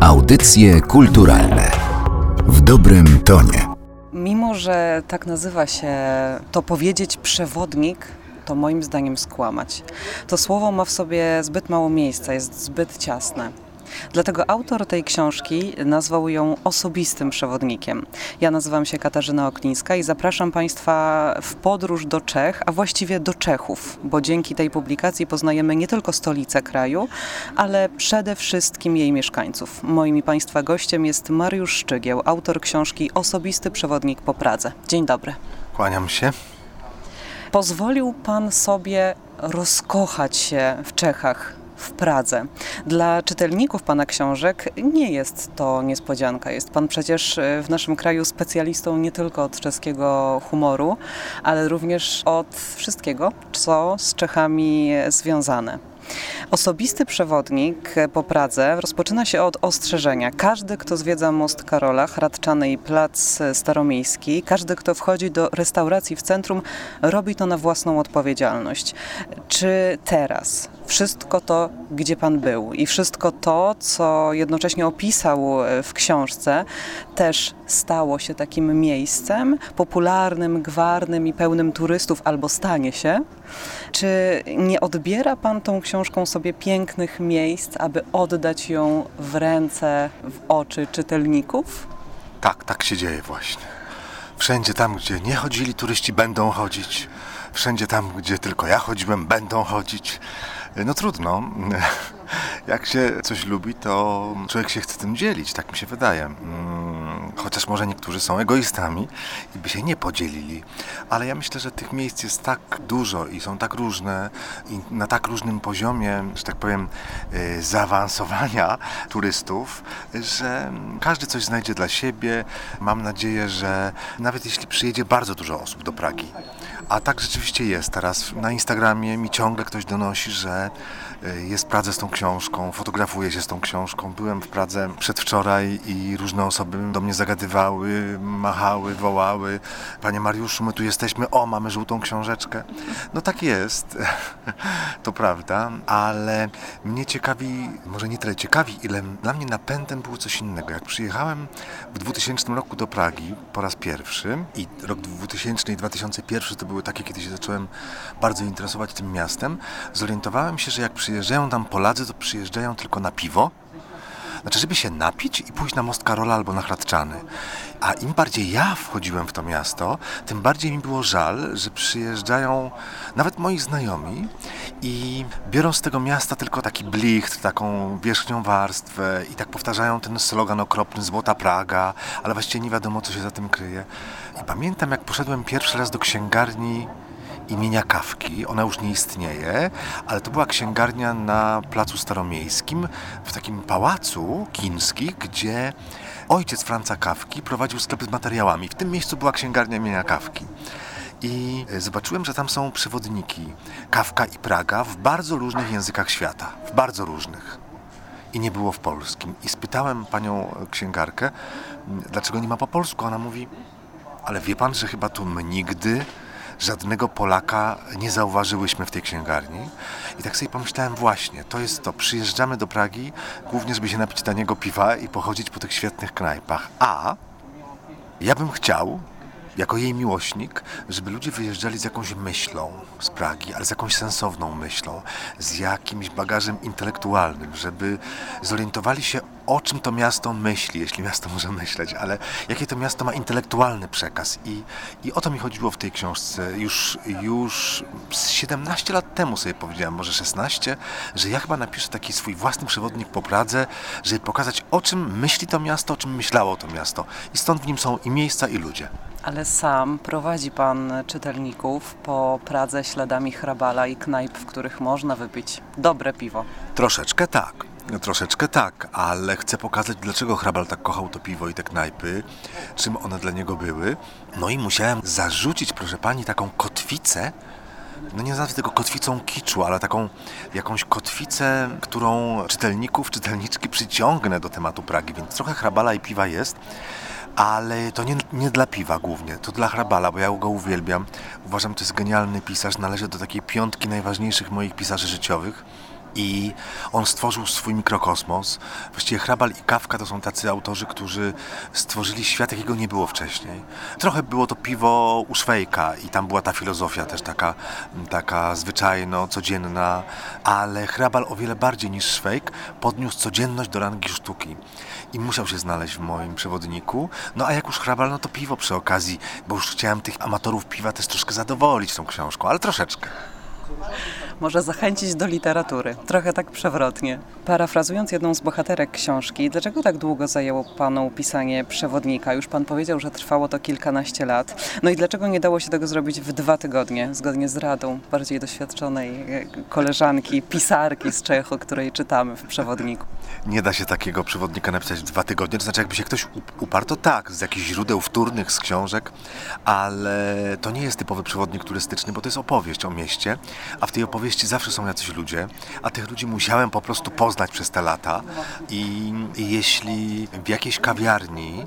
Audycje kulturalne w dobrym tonie. Mimo, że tak nazywa się to powiedzieć przewodnik, to moim zdaniem skłamać. To słowo ma w sobie zbyt mało miejsca, jest zbyt ciasne. Dlatego autor tej książki nazwał ją osobistym przewodnikiem. Ja nazywam się Katarzyna Oklińska i zapraszam Państwa w podróż do Czech, a właściwie do Czechów, bo dzięki tej publikacji poznajemy nie tylko stolicę kraju, ale przede wszystkim jej mieszkańców. Moim Państwa gościem jest Mariusz Szczygieł, autor książki Osobisty przewodnik po Pradze. Dzień dobry. Kłaniam się. Pozwolił Pan sobie rozkochać się w Czechach w Pradze. Dla czytelników Pana książek nie jest to niespodzianka. Jest Pan przecież e, w naszym kraju specjalistą nie tylko od czeskiego humoru, ale również od wszystkiego, co z Czechami związane. Osobisty przewodnik po Pradze rozpoczyna się od ostrzeżenia. Każdy, kto zwiedza Most Karola, Hradczany i Plac Staromiejski, każdy, kto wchodzi do restauracji w centrum, robi to na własną odpowiedzialność. Czy teraz wszystko to, gdzie Pan był i wszystko to, co jednocześnie opisał w książce, też stało się takim miejscem popularnym, gwarnym i pełnym turystów, albo stanie się? Czy nie odbiera Pan tą książką sobie pięknych miejsc, aby oddać ją w ręce, w oczy czytelników? Tak, tak się dzieje właśnie. Wszędzie tam, gdzie nie chodzili turyści, będą chodzić. Wszędzie tam, gdzie tylko ja chodziłem, będą chodzić. No trudno. Jak się coś lubi, to człowiek się chce tym dzielić, tak mi się wydaje. Chociaż może niektórzy są egoistami i by się nie podzielili. Ale ja myślę, że tych miejsc jest tak dużo i są tak różne i na tak różnym poziomie, że tak powiem, y, zaawansowania turystów, że każdy coś znajdzie dla siebie. Mam nadzieję, że nawet jeśli przyjedzie bardzo dużo osób do Pragi, a tak rzeczywiście jest. Teraz na Instagramie mi ciągle ktoś donosi, że y, jest w Pradze z tą książką, fotografuje się z tą książką. Byłem w Pradze przedwczoraj i różne osoby do mnie zagadywały, machały, wołały. Panie Mariuszu, my tu jesteśmy, o, mamy żółtą książeczkę. No tak jest, to prawda, ale mnie ciekawi, może nie tyle ciekawi, ile dla mnie napędem było coś innego. Jak przyjechałem w 2000 roku do Pragi po raz pierwszy i rok 2000 i 2001 to były takie, kiedy się zacząłem bardzo interesować tym miastem, zorientowałem się, że jak przyjeżdżają tam Polacy, to przyjeżdżają tylko na piwo. Znaczy, żeby się napić i pójść na Most Karola albo na Hradczany. A im bardziej ja wchodziłem w to miasto, tym bardziej mi było żal, że przyjeżdżają nawet moi znajomi i biorą z tego miasta tylko taki blicht, taką wierzchnią warstwę i tak powtarzają ten slogan okropny Złota Praga, ale właściwie nie wiadomo, co się za tym kryje. I pamiętam, jak poszedłem pierwszy raz do księgarni imienia Kawki. Ona już nie istnieje, ale to była księgarnia na Placu Staromiejskim, w takim pałacu Kinski, gdzie ojciec Franca Kawki prowadził sklep z materiałami. W tym miejscu była księgarnia imienia Kawki. I zobaczyłem, że tam są przewodniki Kawka i Praga w bardzo różnych językach świata. W bardzo różnych. I nie było w polskim. I spytałem panią księgarkę, dlaczego nie ma po polsku. Ona mówi, ale wie pan, że chyba tu nigdy żadnego Polaka nie zauważyłyśmy w tej księgarni. I tak sobie pomyślałem, właśnie, to jest to. Przyjeżdżamy do Pragi głównie, żeby się napić taniego piwa i pochodzić po tych świetnych knajpach. A ja bym chciał, jako jej miłośnik, żeby ludzie wyjeżdżali z jakąś myślą z Pragi, ale z jakąś sensowną myślą, z jakimś bagażem intelektualnym, żeby zorientowali się, o czym to miasto myśli, jeśli miasto może myśleć, ale jakie to miasto ma intelektualny przekaz. I, i o to mi chodziło w tej książce. Już, już 17 lat temu sobie powiedziałem, może 16, że ja chyba napiszę taki swój własny przewodnik po Pradze, żeby pokazać, o czym myśli to miasto, o czym myślało to miasto. I stąd w nim są i miejsca, i ludzie. Ale sam prowadzi Pan czytelników po Pradze śladami hrabala i knajp, w których można wypić dobre piwo. Troszeczkę tak. Troszeczkę tak, ale chcę pokazać, dlaczego hrabal tak kochał to piwo i te knajpy, czym one dla niego były. No i musiałem zarzucić, proszę pani, taką kotwicę, no nie nazwę tego kotwicą kiczu, ale taką jakąś kotwicę, którą czytelników, czytelniczki przyciągnę do tematu Pragi, więc trochę hrabala i piwa jest ale to nie, nie dla piwa głównie, to dla Hrabala, bo ja go uwielbiam. Uważam, to jest genialny pisarz, należy do takiej piątki najważniejszych moich pisarzy życiowych. I on stworzył swój mikrokosmos. Właściwie Hrabal i Kawka to są tacy autorzy, którzy stworzyli świat, jakiego nie było wcześniej. Trochę było to piwo u Szwejka i tam była ta filozofia też taka, taka zwyczajno, codzienna, ale Hrabal o wiele bardziej niż Szwejk podniósł codzienność do rangi sztuki i musiał się znaleźć w moim przewodniku. No a jak już Hrabal, no to piwo przy okazji, bo już chciałem tych amatorów piwa też troszkę zadowolić tą książką, ale troszeczkę może zachęcić do literatury. Trochę tak przewrotnie. Parafrazując jedną z bohaterek książki, dlaczego tak długo zajęło panu pisanie przewodnika? Już pan powiedział, że trwało to kilkanaście lat. No i dlaczego nie dało się tego zrobić w dwa tygodnie, zgodnie z radą bardziej doświadczonej e, koleżanki, pisarki z Czech, o której czytamy w przewodniku? Nie da się takiego przewodnika napisać w dwa tygodnie. To znaczy, jakby się ktoś uparł, to tak, z jakichś źródeł wtórnych, z książek, ale to nie jest typowy przewodnik turystyczny, bo to jest opowieść o mieście, a w tej opowieści zawsze są jacyś ludzie, a tych ludzi musiałem po prostu poznać przez te lata. I, i jeśli w jakiejś kawiarni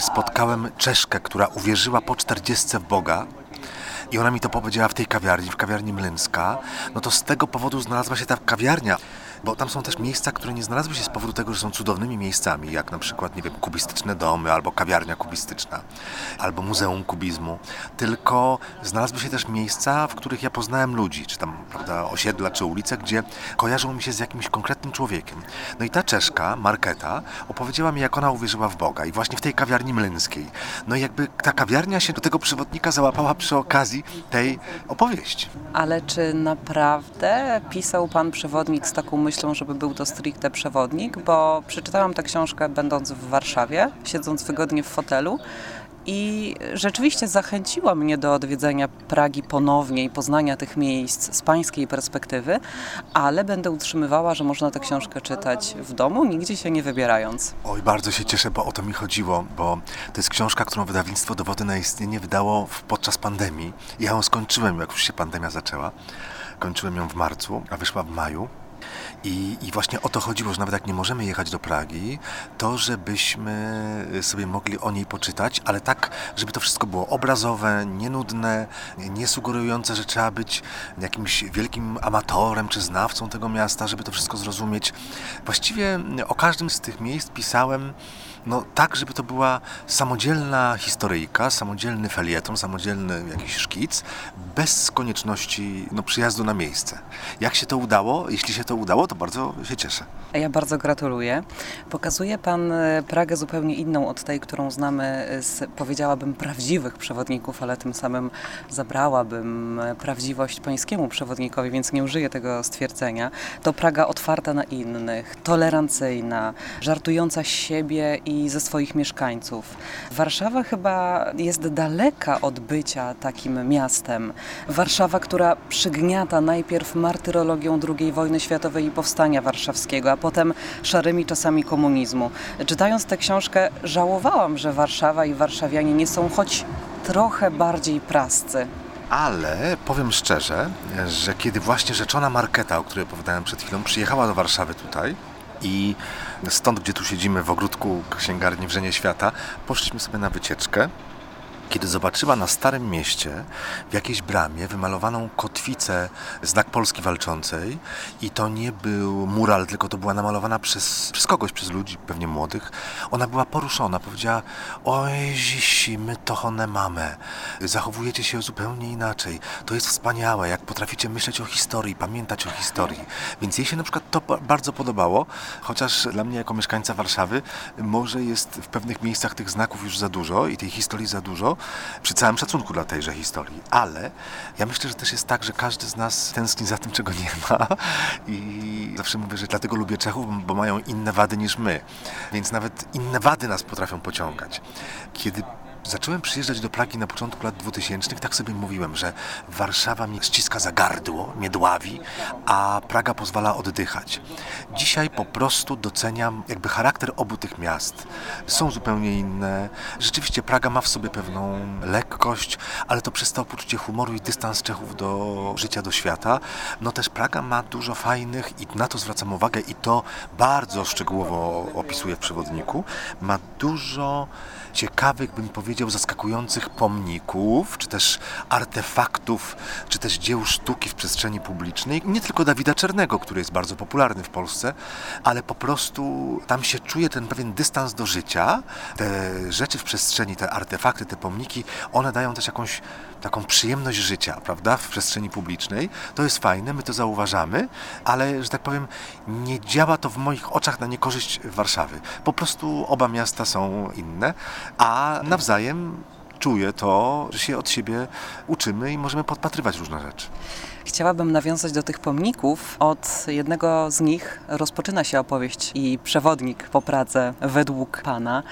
spotkałem Czeszkę, która uwierzyła po czterdziestce w Boga, i ona mi to powiedziała w tej kawiarni, w kawiarni Mlynska, no to z tego powodu znalazła się ta kawiarnia bo tam są też miejsca, które nie znalazły się z powodu tego, że są cudownymi miejscami, jak na przykład, nie wiem, kubistyczne domy, albo kawiarnia kubistyczna, albo muzeum kubizmu, tylko znalazły się też miejsca, w których ja poznałem ludzi, czy tam, prawda, osiedla, czy ulice, gdzie kojarzą mi się z jakimś konkretnym człowiekiem. No i ta Czeszka, Marketa, opowiedziała mi, jak ona uwierzyła w Boga i właśnie w tej kawiarni mlynskiej. No i jakby ta kawiarnia się do tego przewodnika załapała przy okazji tej opowieści. Ale czy naprawdę pisał pan przewodnik z taką myślą, żeby był to stricte przewodnik, bo przeczytałam tę książkę będąc w Warszawie, siedząc wygodnie w fotelu i rzeczywiście zachęciła mnie do odwiedzenia Pragi ponownie i poznania tych miejsc z pańskiej perspektywy, ale będę utrzymywała, że można tę książkę czytać w domu, nigdzie się nie wybierając. Oj, bardzo się cieszę, bo o to mi chodziło, bo to jest książka, którą wydawnictwo Dowody na istnienie wydało podczas pandemii. Ja ją skończyłem, jak już się pandemia zaczęła. Kończyłem ją w marcu, a wyszła w maju. I, I, właśnie o to chodziło, że nawet jak nie możemy jechać do Pragi, to żebyśmy sobie mogli o niej poczytać, ale tak, żeby to wszystko było obrazowe, nienudne, nie sugerujące, że trzeba być jakimś wielkim amatorem czy znawcą tego miasta, żeby to wszystko zrozumieć. Właściwie o każdym z tych miejsc pisałem no tak, żeby to była samodzielna historyjka, samodzielny felieton, samodzielny jakiś szkic, bez konieczności no, przyjazdu na miejsce. Jak się to udało? Jeśli się to udało, to bardzo się cieszę. Ja bardzo gratuluję. Pokazuje Pan e, Pragę zupełnie inną od tej, którą znamy z, powiedziałabym, prawdziwych przewodników, ale tym samym zabrałabym e, prawdziwość pańskiemu przewodnikowi, więc nie użyję tego stwierdzenia. To Praga otwarta na innych, tolerancyjna, żartująca z siebie ze swoich mieszkańców. Warszawa chyba jest daleka od bycia takim miastem. Warszawa, która przygniata najpierw martyrologią II wojny światowej i powstania warszawskiego, a potem szarymi czasami komunizmu. Czytając tę książkę żałowałam, że Warszawa i warszawianie nie są choć trochę bardziej prascy. Ale powiem szczerze, że kiedy właśnie rzeczona Marketa, o której opowiadałem przed chwilą, przyjechała do Warszawy tutaj, i stąd, gdzie tu siedzimy w ogródku księgarni Wrzenie Świata, poszliśmy sobie na wycieczkę kiedy zobaczyła na Starym Mieście w jakiejś bramie wymalowaną kotwicę, znak Polski Walczącej. I to nie był mural, tylko to była namalowana przez, przez kogoś, przez ludzi, pewnie młodych, ona była poruszona, powiedziała oj, zisi, my to one mamy, zachowujecie się zupełnie inaczej, to jest wspaniałe, jak potraficie myśleć o historii, pamiętać o historii, więc jej się na przykład to bardzo podobało, chociaż dla mnie jako mieszkańca Warszawy może jest w pewnych miejscach tych znaków już za dużo i tej historii za dużo, przy całym szacunku dla tejże historii. Ale ja myślę, że też jest tak, że każdy z nas tęskni za tym, czego nie ma. I zawsze mówię, że dlatego lubię Czechów, bo mają inne wady niż my. Więc nawet inne wady nas potrafią pociągać. Kiedy zacząłem przyjeżdżać do Pragi na początku lat 2000, tak sobie mówiłem, że Warszawa mi ściska za gardło, mnie dławi, a Praga pozwala oddychać. Dzisiaj po prostu doceniam jakby charakter obu tych miast. Są zupełnie inne. Rzeczywiście Praga ma w sobie pewną lekkość, ale to przez to poczucie humoru i dystans Czechów do życia, do świata. No też Praga ma dużo fajnych i na to zwracam uwagę i to bardzo szczegółowo opisuję w przewodniku. Ma dużo ciekawych, bym powiedział, zaskakujących pomników, czy też artefaktów, czy też dzieł sztuki w przestrzeni publicznej. Nie tylko Dawida Czernego, który jest bardzo popularny w Polsce, ale po prostu tam się czuje ten pewien dystans do życia. Te rzeczy w przestrzeni, te artefakty, te pomniki, one dają też jakąś taką przyjemność życia, prawda, w przestrzeni publicznej. To jest fajne, my to zauważamy, ale, że tak powiem, nie działa to w moich oczach na niekorzyść Warszawy. Po prostu oba miasta są inne, a nawzajem czuję to, że się od siebie uczymy i możemy podpatrywać różne rzeczy. Chciałabym nawiązać do tych pomników. Od jednego z nich rozpoczyna się opowieść i przewodnik po Pradze według Pana.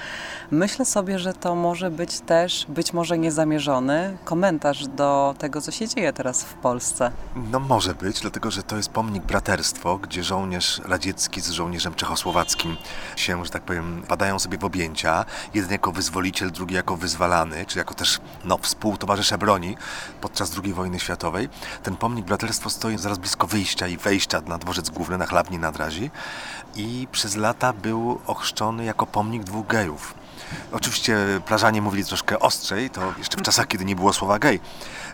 Myślę sobie, że to może być też, być może niezamierzony, komentarz do tego, co się dzieje teraz w Polsce. No może być, dlatego że to jest pomnik braterstwo, gdzie żołnierz radziecki z żołnierzem czechosłowackim się, że tak powiem, padają sobie w objęcia. Jeden jako wyzwoliciel, drugi jako wyzwalany, czy jako też no, współtowarzysze broni podczas II wojny światowej. Ten pomnik braterstwo stoi zaraz blisko wyjścia i wejścia na dworzec główny na Chlawni nad Razi i przez lata był ochrzczony jako pomnik dwóch gejów. Oczywiście plażanie mówili troszkę ostrzej, to jeszcze w czasach, kiedy nie było słowa gej,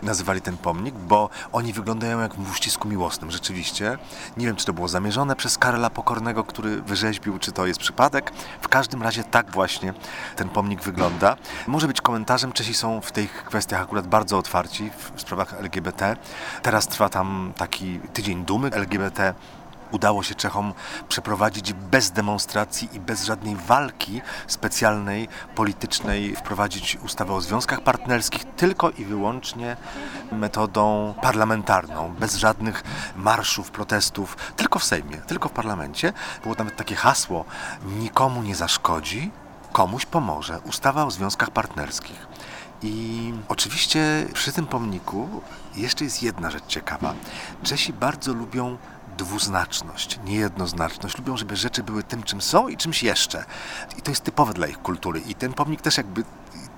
nazywali ten pomnik, bo oni wyglądają jak w uścisku miłosnym, rzeczywiście. Nie wiem, czy to było zamierzone przez Karla Pokornego, który wyrzeźbił, czy to jest przypadek. W każdym razie tak właśnie ten pomnik wygląda. Może być komentarzem, Czesi są w tych kwestiach akurat bardzo otwarci w sprawach LGBT. Teraz trwa tam taki tydzień dumy LGBT udało się Czechom przeprowadzić bez demonstracji i bez żadnej walki specjalnej, politycznej, wprowadzić ustawę o związkach partnerskich tylko i wyłącznie metodą parlamentarną, bez żadnych marszów, protestów, tylko w Sejmie, tylko w parlamencie. Było nawet takie hasło: nikomu nie zaszkodzi, komuś pomoże. Ustawa o związkach partnerskich. I oczywiście przy tym pomniku jeszcze jest jedna rzecz ciekawa. Czesi bardzo lubią dwuznaczność, niejednoznaczność. Lubią, żeby rzeczy były tym, czym są i czymś jeszcze. I to jest typowe dla ich kultury. I ten pomnik też jakby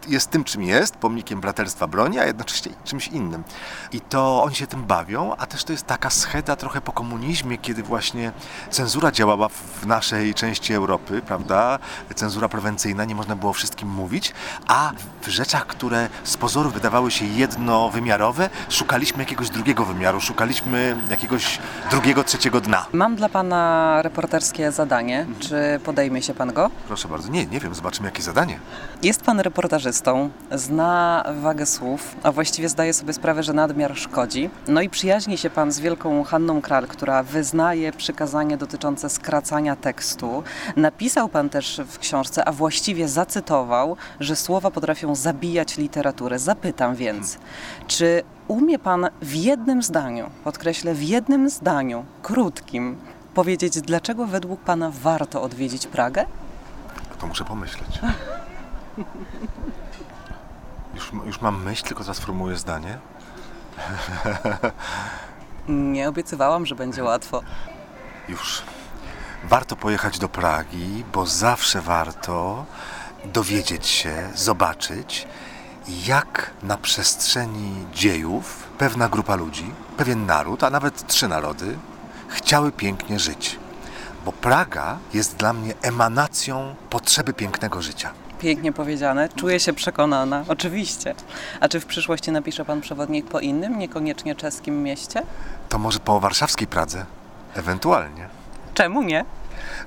jest tym, czym jest, pomnikiem braterstwa broni, a jednocześnie czymś innym. I to oni się tym bawią, a też to jest taka scheda trochę po komunizmie, kiedy właśnie cenzura działała w naszej części Europy, prawda? Cenzura prewencyjna, nie można było wszystkim mówić, a w rzeczach, które z pozoru wydawały się jednowymiarowe, szukaliśmy jakiegoś drugiego wymiaru, szukaliśmy jakiegoś drugiego, trzeciego dna. Mam dla Pana reporterskie zadanie. Czy podejmie się Pan go? Proszę bardzo. Nie, nie wiem, zobaczymy jakie zadanie. Jest Pan zna wagę słów, a właściwie zdaje sobie sprawę, że nadmiar szkodzi. No i przyjaźni się Pan z wielką Hanną Kral, która wyznaje przykazanie dotyczące skracania tekstu. Napisał Pan też w książce, a właściwie zacytował, że słowa potrafią zabijać literaturę. Zapytam więc, czy umie Pan w jednym zdaniu, podkreślę w jednym zdaniu, krótkim, powiedzieć, dlaczego według Pana warto odwiedzić Pragę? To muszę pomyśleć. Już, już mam myśl, tylko teraz formułuję zdanie. Nie obiecywałam, że będzie łatwo. Już. Warto pojechać do Pragi, bo zawsze warto dowiedzieć się, zobaczyć, jak na przestrzeni dziejów pewna grupa ludzi, pewien naród, a nawet trzy narody, chciały pięknie żyć. Bo Praga jest dla mnie emanacją potrzeby pięknego życia. Pięknie powiedziane, czuję się przekonana, oczywiście. A czy w przyszłości napisze Pan przewodnik po innym, niekoniecznie czeskim mieście? To może po warszawskiej Pradze? Ewentualnie. Czemu nie?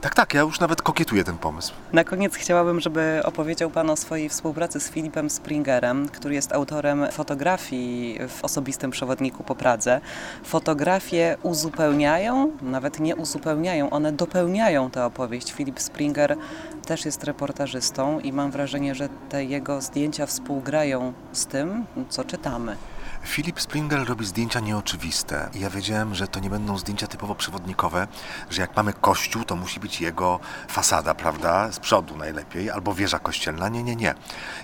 Tak, tak, ja już nawet kokietuję ten pomysł. Na koniec chciałabym, żeby opowiedział Pan o swojej współpracy z Filipem Springerem, który jest autorem fotografii w osobistym przewodniku po Pradze. Fotografie uzupełniają, nawet nie uzupełniają, one dopełniają tę opowieść. Filip Springer też jest reportażystą i mam wrażenie, że te jego zdjęcia współgrają z tym, co czytamy. Filip Springer robi zdjęcia nieoczywiste. Ja wiedziałem, że to nie będą zdjęcia typowo przewodnikowe, że jak mamy kościół, to musi być jego fasada, prawda? Z przodu najlepiej, albo wieża kościelna. Nie, nie, nie.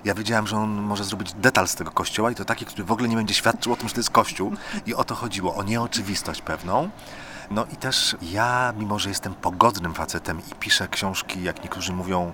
Ja wiedziałem, że on może zrobić detal z tego kościoła i to taki, który w ogóle nie będzie świadczył o tym, że to jest kościół. I o to chodziło, o nieoczywistość pewną. No i też ja, mimo że jestem pogodnym facetem i piszę książki, jak niektórzy mówią,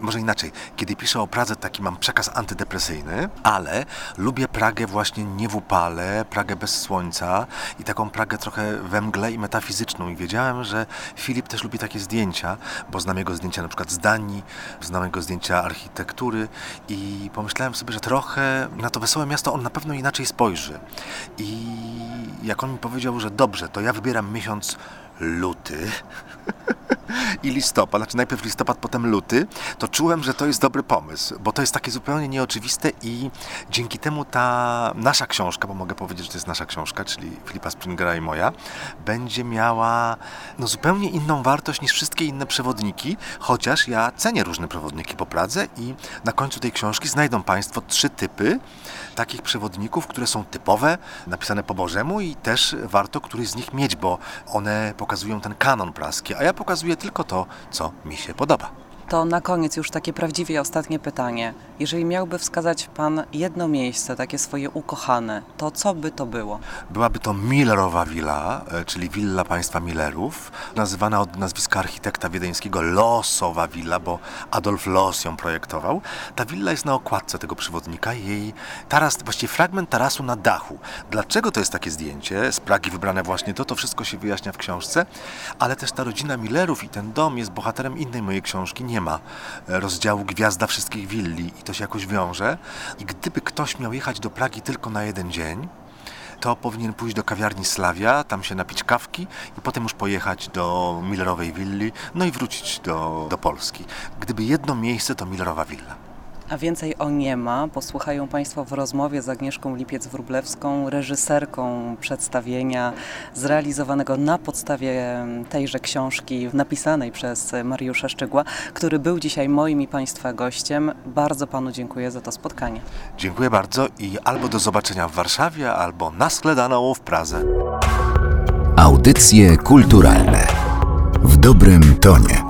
może inaczej, kiedy piszę o Pradze, taki mam przekaz antydepresyjny, ale lubię Pragę właśnie nie w upale, Pragę bez słońca i taką Pragę trochę we mgle i metafizyczną. I wiedziałem, że Filip też lubi takie zdjęcia, bo znam jego zdjęcia na przykład z Danii, znam jego zdjęcia architektury i pomyślałem sobie, że trochę na to wesołe miasto on na pewno inaczej spojrzy. I jak on mi powiedział, że dobrze, to ja wybieram miesiąc luty. I listopad, znaczy najpierw listopad, potem luty, to czułem, że to jest dobry pomysł, bo to jest takie zupełnie nieoczywiste i dzięki temu ta nasza książka, bo mogę powiedzieć, że to jest nasza książka, czyli Filipa Springera i moja, będzie miała no, zupełnie inną wartość niż wszystkie inne przewodniki, chociaż ja cenię różne przewodniki po Pradze i na końcu tej książki znajdą Państwo trzy typy takich przewodników, które są typowe, napisane po Bożemu i też warto któryś z nich mieć, bo one pokazują ten kanon praski, a ja pokazuję tylko to, co mi się podoba. To na koniec już takie prawdziwie ostatnie pytanie. Jeżeli miałby wskazać Pan jedno miejsce, takie swoje ukochane, to co by to było? Byłaby to Millerowa Villa, e, czyli willa państwa Millerów, nazywana od nazwiska architekta wiedeńskiego Losowa Villa, bo Adolf Los ją projektował. Ta willa jest na okładce tego przewodnika, jej taras, właściwie fragment tarasu na dachu. Dlaczego to jest takie zdjęcie? Z Pragi wybrane właśnie to, to wszystko się wyjaśnia w książce, ale też ta rodzina Millerów i ten dom jest bohaterem innej mojej książki, nie ma rozdziału Gwiazda wszystkich willi i to się jakoś wiąże. I gdyby ktoś miał jechać do Pragi tylko na jeden dzień, to powinien pójść do kawiarni Slavia, tam się napić kawki i potem już pojechać do Millerowej willi, no i wrócić do, do Polski. Gdyby jedno miejsce, to Millerowa willa. A więcej o nie ma posłuchają Państwo w rozmowie z Agnieszką Lipiec-Wróblewską, reżyserką przedstawienia zrealizowanego na podstawie tejże książki napisanej przez Mariusza Szczygła, który był dzisiaj moim i Państwa gościem. Bardzo Panu dziękuję za to spotkanie. Dziękuję bardzo i albo do zobaczenia w Warszawie, albo na skledaną w Pradze. Audycje kulturalne w dobrym tonie.